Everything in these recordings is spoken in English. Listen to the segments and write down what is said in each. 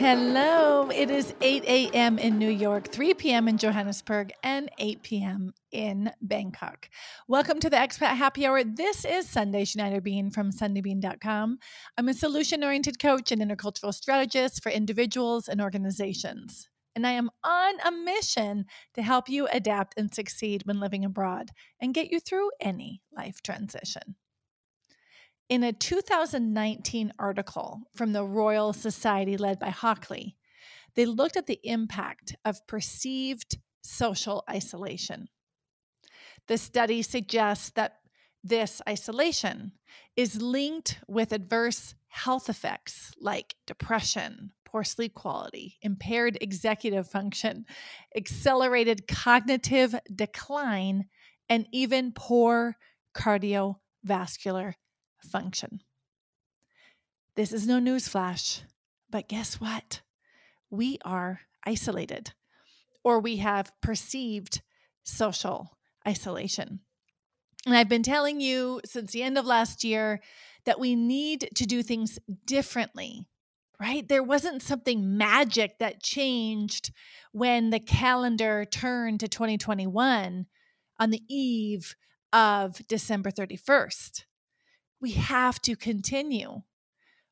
Hello. It is 8 a.m. in New York, 3 p.m. in Johannesburg, and 8 p.m. in Bangkok. Welcome to the Expat Happy Hour. This is Sundae Schneider Bean from SundaeBean.com. I'm a solution oriented coach and intercultural strategist for individuals and organizations. And I am on a mission to help you adapt and succeed when living abroad and get you through any life transition. In a 2019 article from the Royal Society led by Hawkley, they looked at the impact of perceived social isolation. The study suggests that this isolation is linked with adverse health effects like depression, poor sleep quality, impaired executive function, accelerated cognitive decline, and even poor cardiovascular function. This is no newsflash, but guess what? We are isolated or we have perceived social isolation. And I've been telling you since the end of last year that we need to do things differently, right? There wasn't something magic that changed when the calendar turned to 2021 on the eve of December 31st we have to continue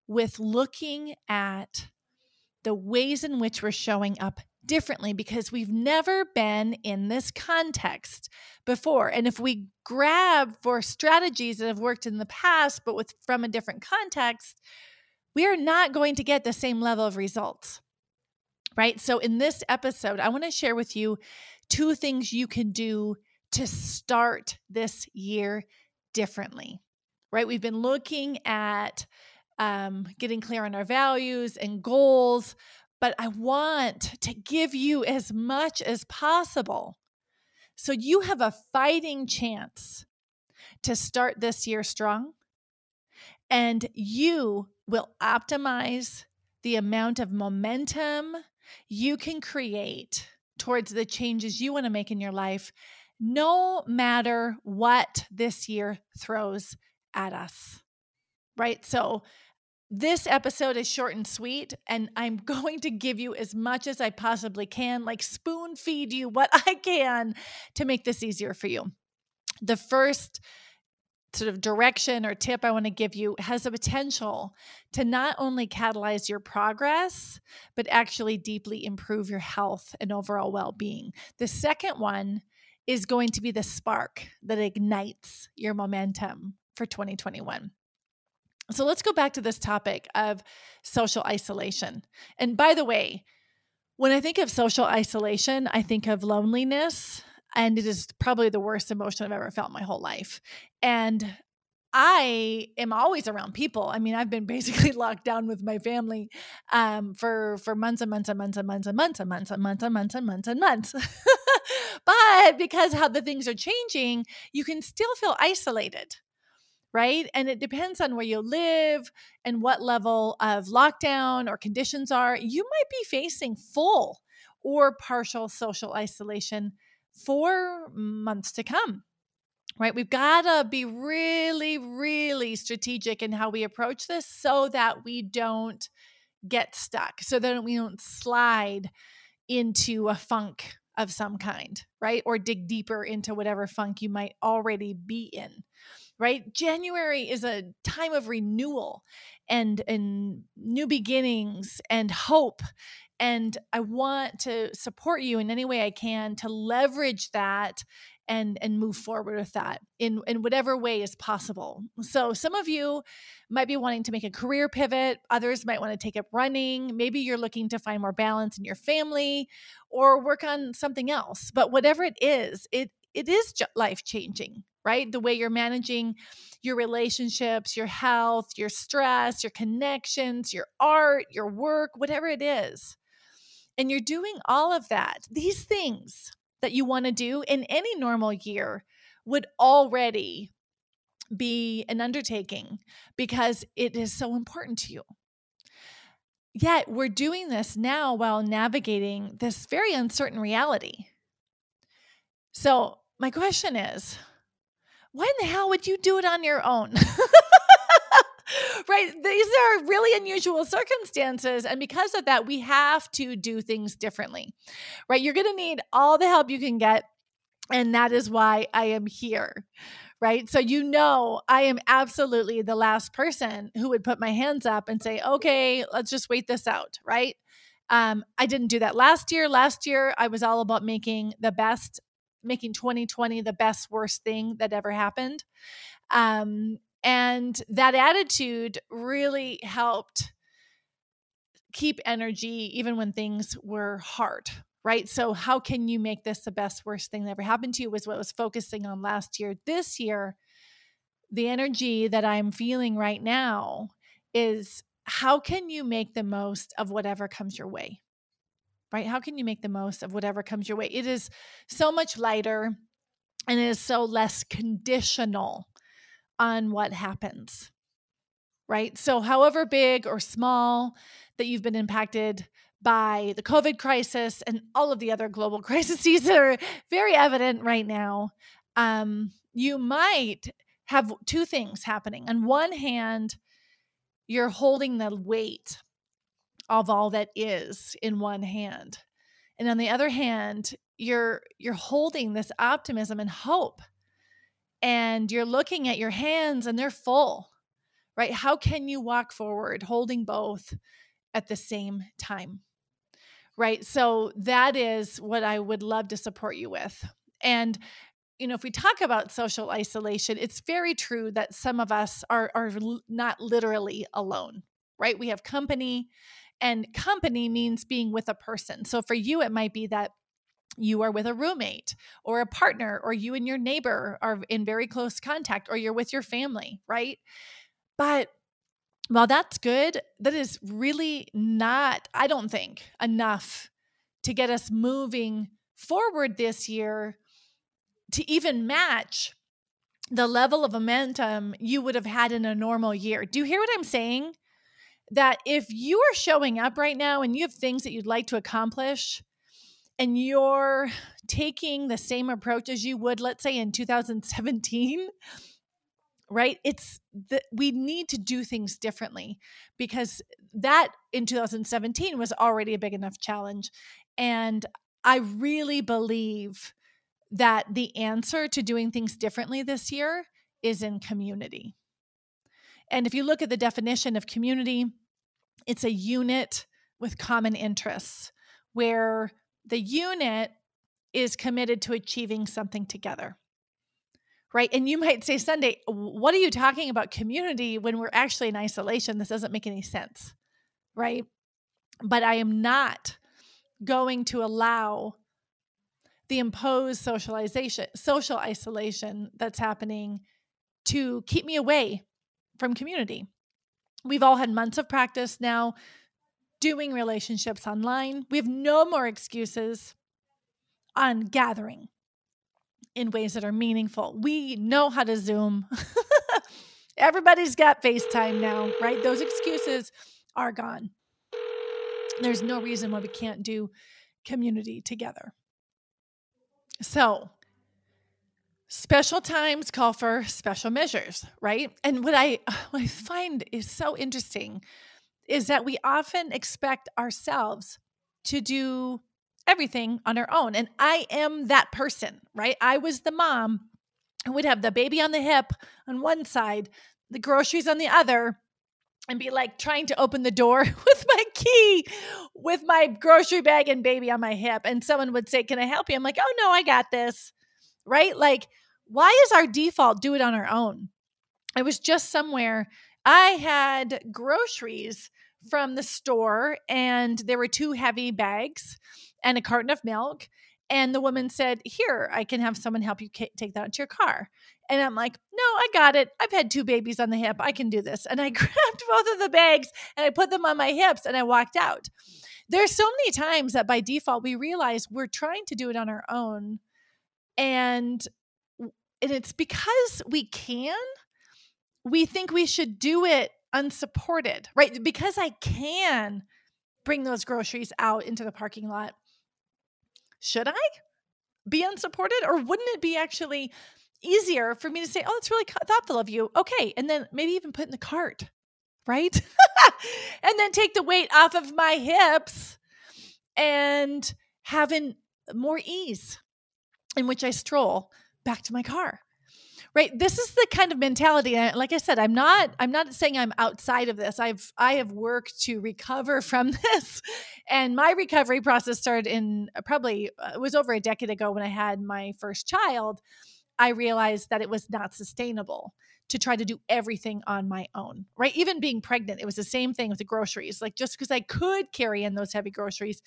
with looking at the ways in which we're showing up differently because we've never been in this context before. And if we grab for strategies that have worked in the past but with from a different context we are not going to get the same level of results right? So in this episode i want to share with you two things you can do to start this year differently right? We've been looking at um, getting clear on our values and goals, but I want to give you as much as possible so you have a fighting chance to start this year strong and you will optimize the amount of momentum you can create towards the changes you want to make in your life, no matter what this year throws at us. Right? So, this episode is short and sweet, and I'm going to give you as much as I possibly can, like spoon feed you what I can to make this easier for you. The first sort of direction or tip I want to give you has the potential to not only catalyze your progress, but actually deeply improve your health and overall well being. The second one is going to be the spark that ignites your momentum for 2021. So let's go back to this topic of social isolation. And by the way, when I think of social isolation, I think of loneliness, and it is probably the worst emotion I've ever felt my whole life. And I am always around people. I mean, I've been basically locked down with my family um, for for months and months and months and months and months and months and months and months and months and months. but because how the things are changing, you can still feel isolated right? And it depends on where you live and what level of lockdown or conditions are. You might be facing full or partial social isolation for months to come. Right? We've got to be really, really strategic in how we approach this so that we don't get stuck, so that we don't slide into a funk of some kind, right? Or dig deeper into whatever funk you might already be in right january is a time of renewal and and new beginnings and hope and i want to support you in any way i can to leverage that and and move forward with that in in whatever way is possible so some of you might be wanting to make a career pivot others might want to take up running maybe you're looking to find more balance in your family or work on something else but whatever it is it it is life changing right? The way you're managing your relationships, your health, your stress, your connections, your art, your work, whatever it is. And you're doing all of that. These things that you want to do in any normal year would already be an undertaking because it is so important to you. Yet we're doing this now while navigating this very uncertain reality. So, my question is why in the hell would you do it on your own? right? These are really unusual circumstances. And because of that, we have to do things differently, right? You're going to need all the help you can get. And that is why I am here, right? So, you know, I am absolutely the last person who would put my hands up and say, okay, let's just wait this out, right? Um, I didn't do that last year. Last year, I was all about making the best, making 2020 the best, worst thing that ever happened. Um, and that attitude really helped keep energy even when things were hard, right? So, how can you make this the best, worst thing that ever happened to you? Was what I was focusing on last year. This year, the energy that I'm feeling right now is how can you make the most of whatever comes your way? Right? How can you make the most of whatever comes your way? It is so much lighter and it is so less conditional on what happens. Right? So, however big or small that you've been impacted by the COVID crisis and all of the other global crises that are very evident right now, um, you might have two things happening. On one hand, you're holding the weight of all that is in one hand. And on the other hand, you're you're holding this optimism and hope. And you're looking at your hands and they're full. Right? How can you walk forward holding both at the same time? Right? So that is what I would love to support you with. And you know, if we talk about social isolation, it's very true that some of us are are not literally alone, right? We have company, and company means being with a person. So for you, it might be that you are with a roommate or a partner, or you and your neighbor are in very close contact, or you're with your family, right? But while that's good, that is really not, I don't think, enough to get us moving forward this year to even match the level of momentum you would have had in a normal year. Do you hear what I'm saying? That if you are showing up right now and you have things that you'd like to accomplish, and you're taking the same approach as you would, let's say, in 2017, right? It's that we need to do things differently because that in 2017 was already a big enough challenge. And I really believe that the answer to doing things differently this year is in community. And if you look at the definition of community, it's a unit with common interests where the unit is committed to achieving something together. Right. And you might say, Sundae, what are you talking about community when we're actually in isolation? This doesn't make any sense. Right. But I am not going to allow the imposed socialization, social isolation that's happening to keep me away from community. We've all had months of practice now doing relationships online. We have no more excuses on gathering in ways that are meaningful. We know how to Zoom. Everybody's got FaceTime now, right? Those excuses are gone. There's no reason why we can't do community together. So, special times call for special measures, right? And what I what I find is so interesting is that we often expect ourselves to do everything on our own. And I am that person, right? I was the mom who would have the baby on the hip on one side, the groceries on the other, and be like trying to open the door with my key with my grocery bag and baby on my hip and someone would say can i help you i'm like oh no i got this right like why is our default do it on our own i was just somewhere i had groceries from the store and there were two heavy bags and a carton of milk and the woman said here i can have someone help you take that into your car and I'm like, no, I got it. I've had two babies on the hip. I can do this. And I grabbed both of the bags and I put them on my hips and I walked out. There's so many times that by default we realize we're trying to do it on our own. And and it's because we can, we think we should do it unsupported, right? Because I can bring those groceries out into the parking lot. Should I be unsupported or wouldn't it be actually easier for me to say, oh, that's really thoughtful of you. Okay. And then maybe even put in the cart, right? and then take the weight off of my hips and having more ease in which I stroll back to my car right? This is the kind of mentality like i said i'm not i'm not saying i'm outside of this. I've i have worked to recover from this. And my recovery process started in uh, probably uh, it was over a decade ago when i had my first child. I realized that it was not sustainable to try to do everything on my own right? Even being pregnant it was the same thing with the groceries. Like just because i could carry in those heavy groceries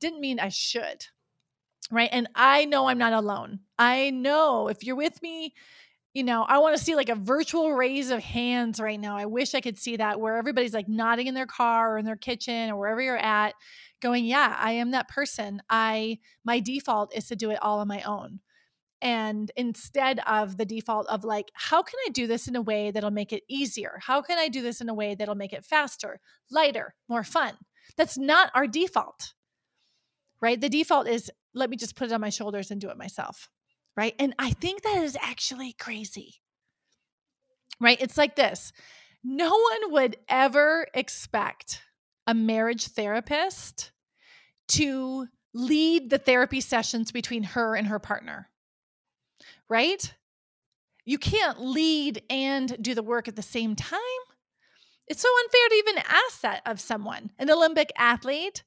didn't mean i should right? And i know i'm not alone. I know if you're with me you know, I want to see like a virtual raise of hands right now. I wish I could see that where everybody's like nodding in their car or in their kitchen or wherever you're at, going, Yeah, I am that person. I, my default is to do it all on my own. And instead of the default of like, how can I do this in a way that'll make it easier? How can I do this in a way that'll make it faster, lighter, more fun? That's not our default, right? The default is let me just put it on my shoulders and do it myself right? And I think that is actually crazy, right? It's like this no one would ever expect a marriage therapist to lead the therapy sessions between her and her partner, right? You can't lead and do the work at the same time. It's so unfair to even ask that of someone. An Olympic athlete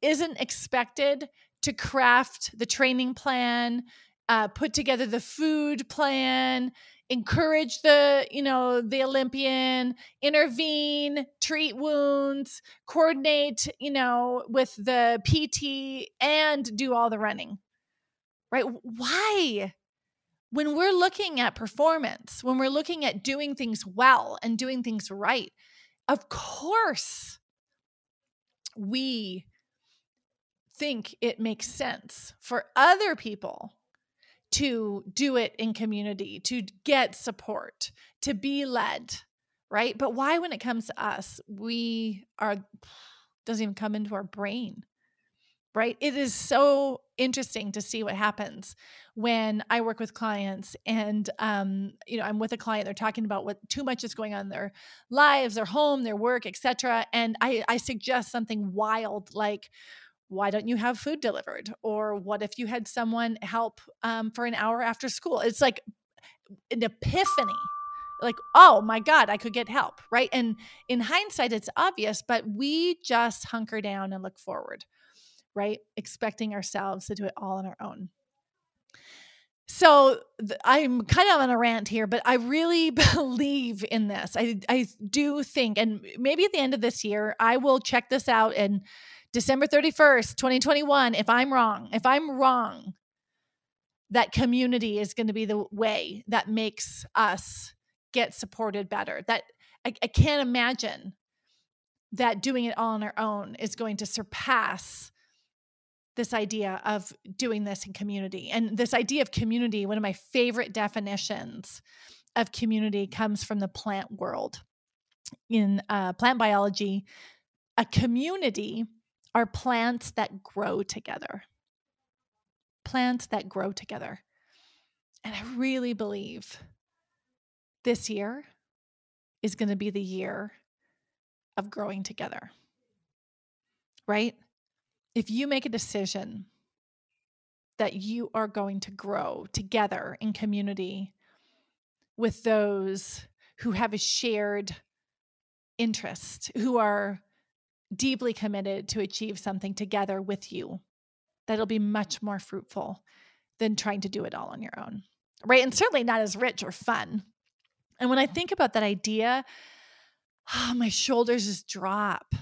isn't expected to craft the training plan, uh, put together the food plan encourage the you know the olympian intervene treat wounds coordinate you know with the pt and do all the running right? Why? When we're looking at performance when we're looking at doing things well and doing things right of course we think it makes sense for other people to do it in community, to get support, to be led, right? But why, when it comes to us, we are, doesn't even come into our brain, right? It is so interesting to see what happens when I work with clients and, um, you know, I'm with a client, they're talking about what too much is going on in their lives, their home, their work, etc. And I, I suggest something wild like, why don't you have food delivered? Or what if you had someone help um, for an hour after school? It's like an epiphany. Like, oh my God, I could get help, right? And in hindsight, it's obvious, but we just hunker down and look forward, right? Expecting ourselves to do it all on our own. So th- I'm kind of on a rant here, but I really believe in this. I I do think, and maybe at the end of this year, I will check this out and December 31st, 2021, if I'm wrong, if I'm wrong, that community is going to be the way that makes us get supported better. That I, I can't imagine that doing it all on our own is going to surpass this idea of doing this in community. And this idea of community, one of my favorite definitions of community comes from the plant world. In uh, plant biology, a community are plants that grow together. Plants that grow together. And I really believe this year is going to be the year of growing together. Right? If you make a decision that you are going to grow together in community with those who have a shared interest, who are deeply committed to achieve something together with you, that'll be much more fruitful than trying to do it all on your own. Right. And certainly not as rich or fun. And when I think about that idea, oh, my shoulders just drop.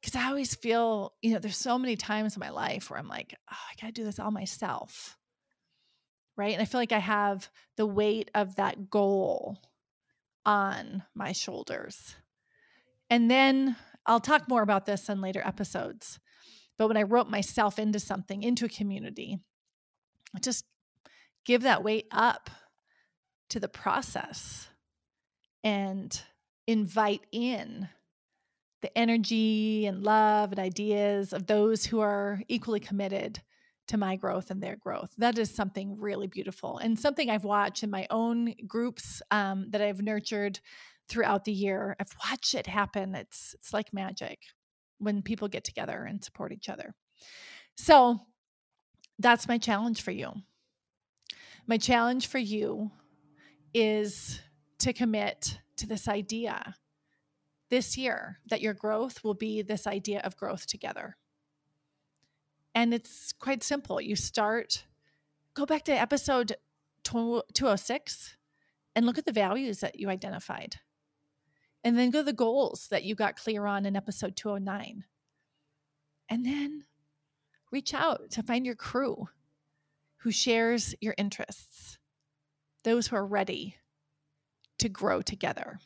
Because I always feel, you know, there's so many times in my life where I'm like, oh, I got to do this all myself. Right. And I feel like I have the weight of that goal on my shoulders. And then I'll talk more about this in later episodes. But when I wrote myself into something, into a community, I just give that weight up to the process and invite in the energy and love and ideas of those who are equally committed to my growth and their growth. That is something really beautiful and something I've watched in my own groups um, that I've nurtured throughout the year. I've watched it happen. It's it's like magic when people get together and support each other. So that's my challenge for you. My challenge for you is to commit to this idea this year that your growth will be this idea of growth together. And it's quite simple. You start, go back to episode 206 and look at the values that you identified. And then go to the goals that you got clear on in episode 209. And then reach out to find your crew who shares your interests, those who are ready to grow together.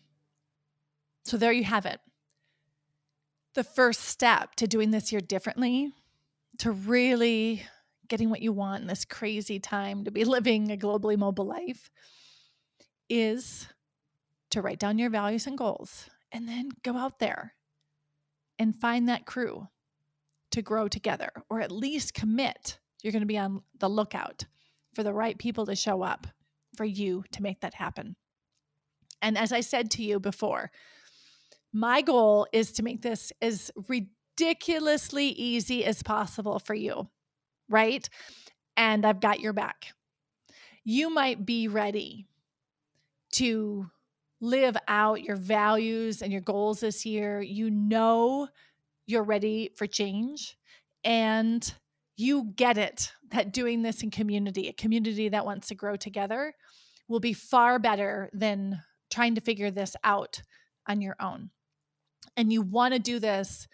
So there you have it. The first step to doing this year differently, to really getting what you want in this crazy time to be living a globally mobile life, is to write down your values and goals and then go out there and find that crew to grow together or at least commit. You're going to be on the lookout for the right people to show up for you to make that happen. And as I said to you before, my goal is to make this as ridiculously easy as possible for you, right? And I've got your back. You might be ready to live out your values and your goals this year. You know you're ready for change and you get it that doing this in community, a community that wants to grow together, will be far better than trying to figure this out on your own. And you want to do this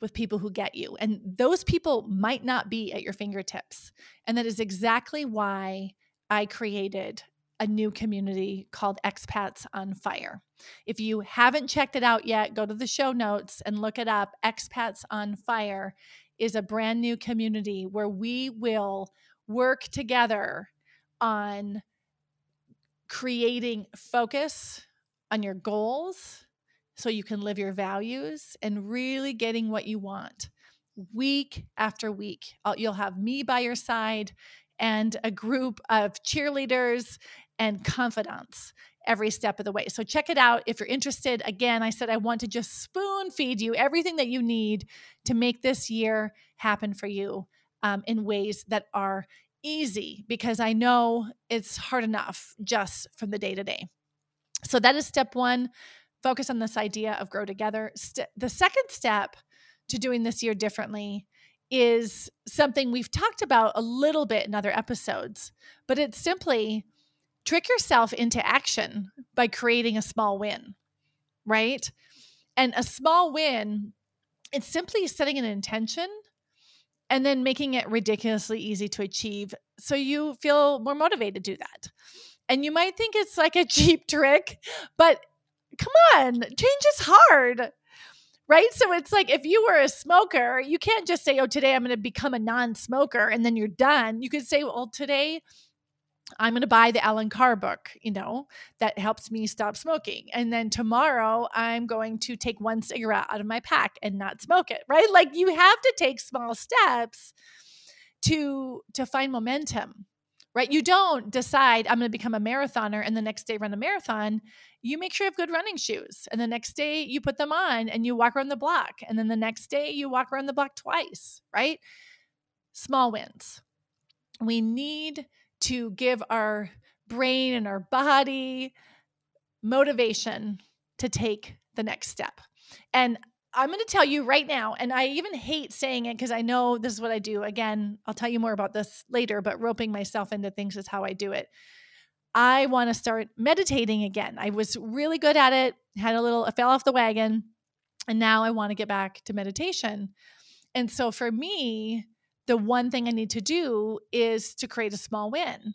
with people who get you. And those people might not be at your fingertips. And that is exactly why I created a new community called Expats on Fire. If you haven't checked it out yet, go to the show notes and look it up. Expats on Fire is a brand new community where we will work together on creating focus on your goals so you can live your values and really getting what you want week after week. Uh, you'll have me by your side and a group of cheerleaders and confidants every step of the way. So check it out if you're interested. Again, I said I want to just spoon feed you everything that you need to make this year happen for you um, in ways that are easy because I know it's hard enough just from the day to day. So that is step one. Focus on this idea of grow together. St- the second step to doing this year differently is something we've talked about a little bit in other episodes, but it's simply trick yourself into action by creating a small win, right? And a small win, it's simply setting an intention and then making it ridiculously easy to achieve so you feel more motivated to do that. And you might think it's like a cheap trick, but come on, change is hard. Right. So it's like if you were a smoker, you can't just say, oh, today I'm going to become a non smoker and then you're done. You could say, well, today I'm going to buy the Allen Carr book, you know, that helps me stop smoking. And then tomorrow I'm going to take one cigarette out of my pack and not smoke it, right? Like you have to take small steps to to find momentum. Right? You don't decide I'm going to become a marathoner and the next day run a marathon. You make sure you have good running shoes. And the next day you put them on and you walk around the block. And then the next day you walk around the block twice, right? Small wins. We need to give our brain and our body motivation to take the next step. And I'm going to tell you right now, and I even hate saying it because I know this is what I do. Again, I'll tell you more about this later, but roping myself into things is how I do it. I want to start meditating again. I was really good at it, had a little, I fell off the wagon, and now I want to get back to meditation. And so for me, the one thing I need to do is to create a small win.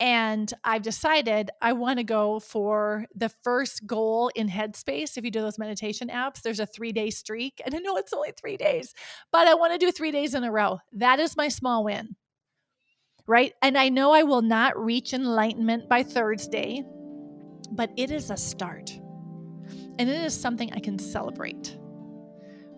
And I've decided I want to go for the first goal in Headspace. If you do those meditation apps, there's a three day streak. And I know it's only three days, but I want to do three days in a row. That is my small win. Right. And I know I will not reach enlightenment by Thursday, but it is a start. And it is something I can celebrate.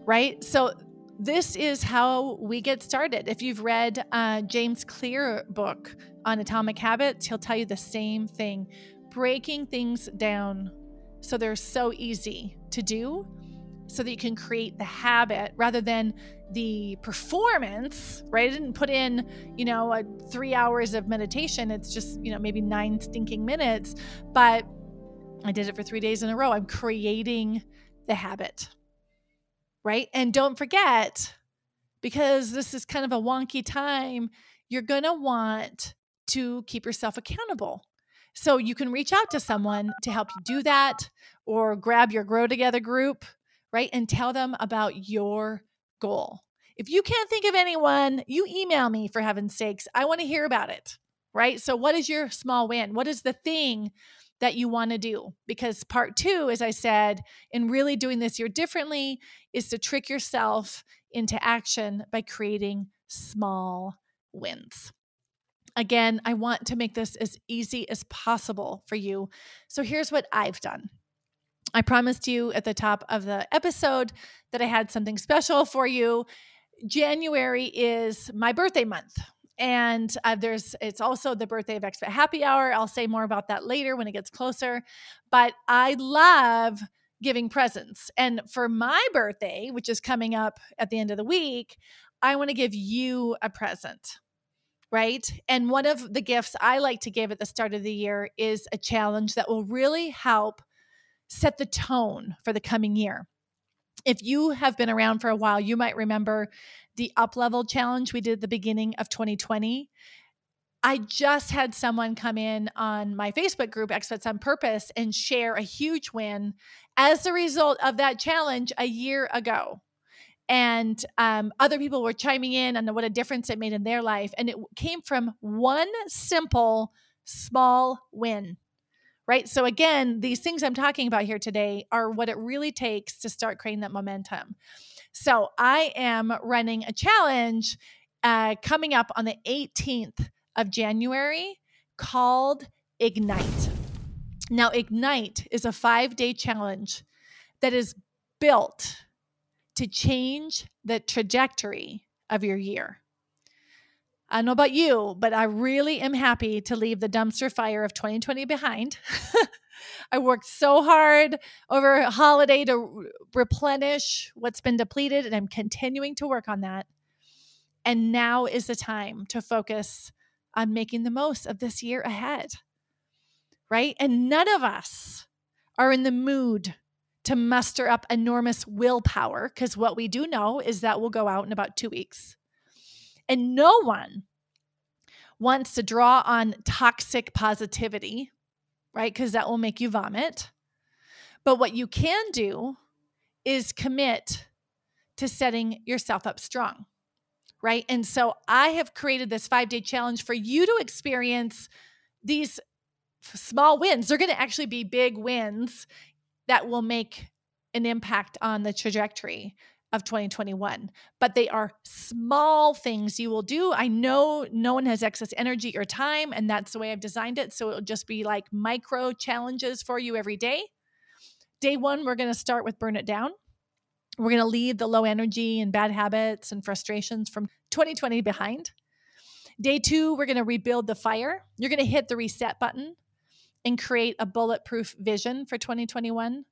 Right. So this is how we get started. If you've read uh, James Clear book on atomic habits, he'll tell you the same thing. Breaking things down so they're so easy to do so that you can create the habit rather than the performance, right? I didn't put in, you know, a three hours of meditation. It's just, you know, maybe nine stinking minutes, but I did it for three days in a row. I'm creating the habit, right? And don't forget, because this is kind of a wonky time, you're going to want to keep yourself accountable. So you can reach out to someone to help you do that or grab your Grow Together group right? And tell them about your goal. If you can't think of anyone, you email me for heaven's sakes. I want to hear about it, right? So, what is your small win? What is the thing that you want to do? Because part two, as I said, in really doing this year differently, is to trick yourself into action by creating small wins. Again, I want to make this as easy as possible for you. So, here's what I've done. I promised you at the top of the episode that I had something special for you. January is my birthday month. And uh, there's it's also the birthday of Expat Happy Hour. I'll say more about that later when it gets closer. But I love giving presents. And for my birthday, which is coming up at the end of the week, I want to give you a present. Right. And one of the gifts I like to give at the start of the year is a challenge that will really help set the tone for the coming year. If you have been around for a while, you might remember the up level challenge we did at the beginning of 2020. I just had someone come in on my Facebook group, Experts on Purpose, and share a huge win as a result of that challenge a year ago. And um, other people were chiming in on what a difference it made in their life. And it came from one simple, small win right? So, again, these things I'm talking about here today are what it really takes to start creating that momentum. So, I am running a challenge uh, coming up on the 18th of January called Ignite. Now, Ignite is a five day challenge that is built to change the trajectory of your year. I don't know about you, but I really am happy to leave the dumpster fire of 2020 behind. I worked so hard over holiday to re- replenish what's been depleted, and I'm continuing to work on that. And now is the time to focus on making the most of this year ahead. Right? And none of us are in the mood to muster up enormous willpower because what we do know is that we'll go out in about two weeks. And no one wants to draw on toxic positivity, right? Because that will make you vomit. But what you can do is commit to setting yourself up strong, right? And so I have created this five day challenge for you to experience these small wins. They're going to actually be big wins that will make an impact on the trajectory of 2021, but they are small things you will do. I know no one has excess energy or time, and that's the way I've designed it. So it'll just be like micro challenges for you every day. Day one, we're going to start with burn it down. We're going to leave the low energy and bad habits and frustrations from 2020 behind. Day two, we're going to rebuild the fire. You're going to hit the reset button and create a bulletproof vision for 2021.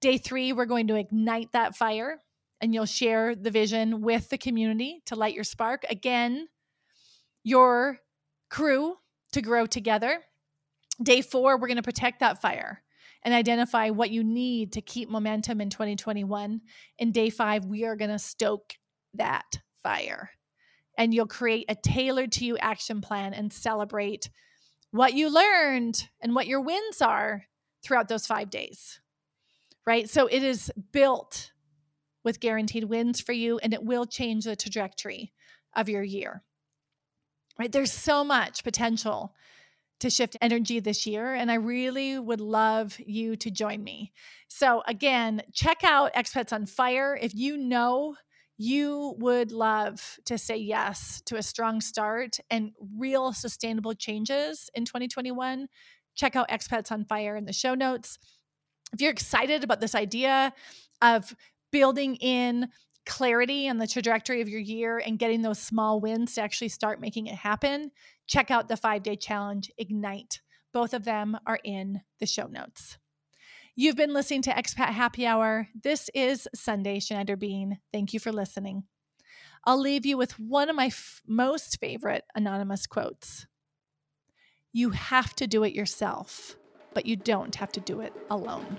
Day three, we're going to ignite that fire and you'll share the vision with the community to light your spark. Again, your crew to grow together. Day four, we're going to protect that fire and identify what you need to keep momentum in 2021. In day five, we are going to stoke that fire. And you'll create a tailored to you action plan and celebrate what you learned and what your wins are throughout those five days. Right. So it is built with guaranteed wins for you, and it will change the trajectory of your year. Right? There's so much potential to shift energy this year, and I really would love you to join me. So, again, check out Expats on Fire. If you know you would love to say yes to a strong start and real sustainable changes in 2021, check out Expats on Fire in the show notes. If you're excited about this idea of building in clarity on the trajectory of your year and getting those small wins to actually start making it happen, check out the five day challenge Ignite. Both of them are in the show notes. You've been listening to Expat Happy Hour. This is Sundae Schneider Bean. Thank you for listening. I'll leave you with one of my f- most favorite anonymous quotes You have to do it yourself, but you don't have to do it alone.